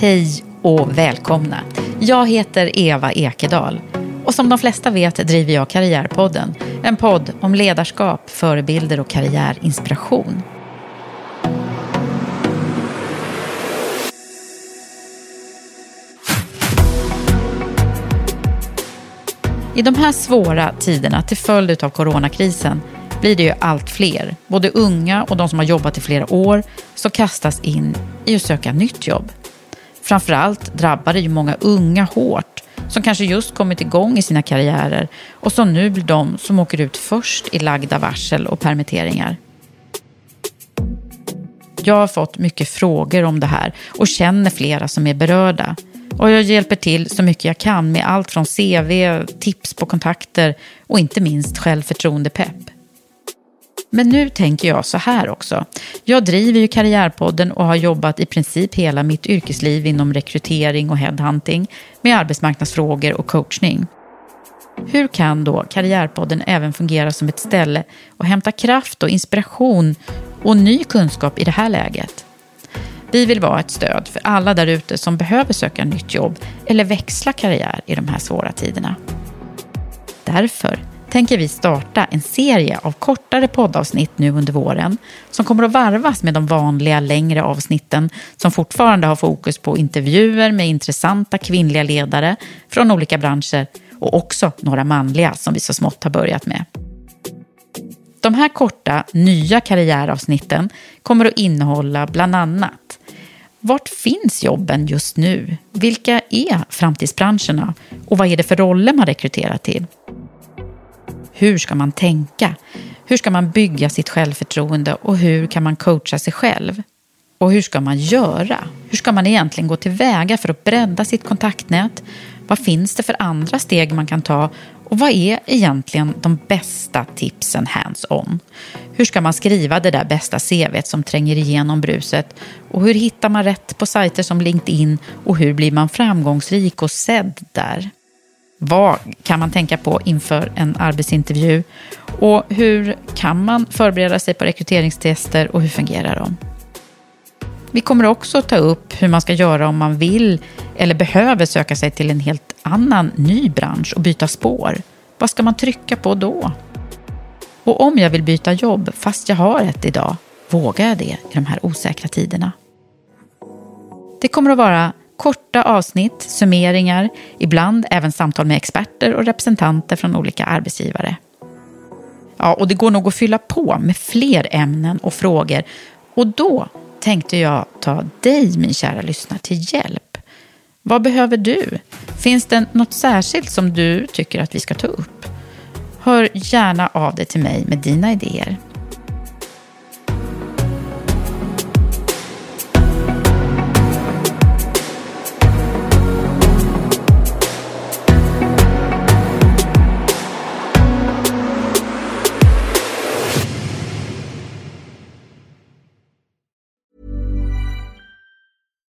Hej och välkomna. Jag heter Eva Ekedal och som de flesta vet driver jag Karriärpodden. En podd om ledarskap, förebilder och karriärinspiration. I de här svåra tiderna till följd av coronakrisen blir det ju allt fler, både unga och de som har jobbat i flera år, som kastas in i att söka nytt jobb. Framförallt drabbar det ju många unga hårt som kanske just kommit igång i sina karriärer och som nu blir de som åker ut först i lagda varsel och permitteringar. Jag har fått mycket frågor om det här och känner flera som är berörda. Och jag hjälper till så mycket jag kan med allt från CV, tips på kontakter och inte minst självförtroendepepp. Men nu tänker jag så här också. Jag driver ju Karriärpodden och har jobbat i princip hela mitt yrkesliv inom rekrytering och headhunting med arbetsmarknadsfrågor och coachning. Hur kan då Karriärpodden även fungera som ett ställe och hämta kraft och inspiration och ny kunskap i det här läget? Vi vill vara ett stöd för alla där ute som behöver söka nytt jobb eller växla karriär i de här svåra tiderna. Därför tänker vi starta en serie av kortare poddavsnitt nu under våren som kommer att varvas med de vanliga längre avsnitten som fortfarande har fokus på intervjuer med intressanta kvinnliga ledare från olika branscher och också några manliga som vi så smått har börjat med. De här korta, nya karriäravsnitten kommer att innehålla bland annat vart finns jobben just nu? Vilka är framtidsbranscherna? Och vad är det för roller man rekryterar till? Hur ska man tänka? Hur ska man bygga sitt självförtroende och hur kan man coacha sig själv? Och hur ska man göra? Hur ska man egentligen gå tillväga för att bredda sitt kontaktnät? Vad finns det för andra steg man kan ta? Och vad är egentligen de bästa tipsen hands-on? Hur ska man skriva det där bästa CVt som tränger igenom bruset? Och hur hittar man rätt på sajter som LinkedIn? Och hur blir man framgångsrik och sedd där? Vad kan man tänka på inför en arbetsintervju? Och hur kan man förbereda sig på rekryteringstester och hur fungerar de? Vi kommer också ta upp hur man ska göra om man vill eller behöver söka sig till en helt annan ny bransch och byta spår. Vad ska man trycka på då? Och om jag vill byta jobb fast jag har ett idag, vågar jag det i de här osäkra tiderna? Det kommer att vara korta avsnitt, summeringar, ibland även samtal med experter och representanter från olika arbetsgivare. Ja, och det går nog att fylla på med fler ämnen och frågor och då tänkte jag ta dig, min kära lyssnare, till hjälp. Vad behöver du? Finns det något särskilt som du tycker att vi ska ta upp? Hör gärna av dig till mig med dina idéer.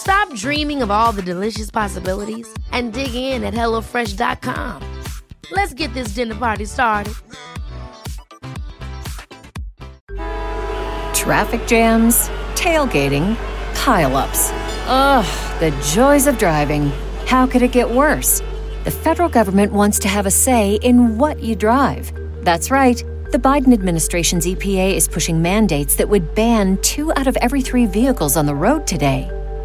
Stop dreaming of all the delicious possibilities and dig in at HelloFresh.com. Let's get this dinner party started. Traffic jams, tailgating, pileups. Ugh, the joys of driving. How could it get worse? The federal government wants to have a say in what you drive. That's right. The Biden administration's EPA is pushing mandates that would ban two out of every three vehicles on the road today.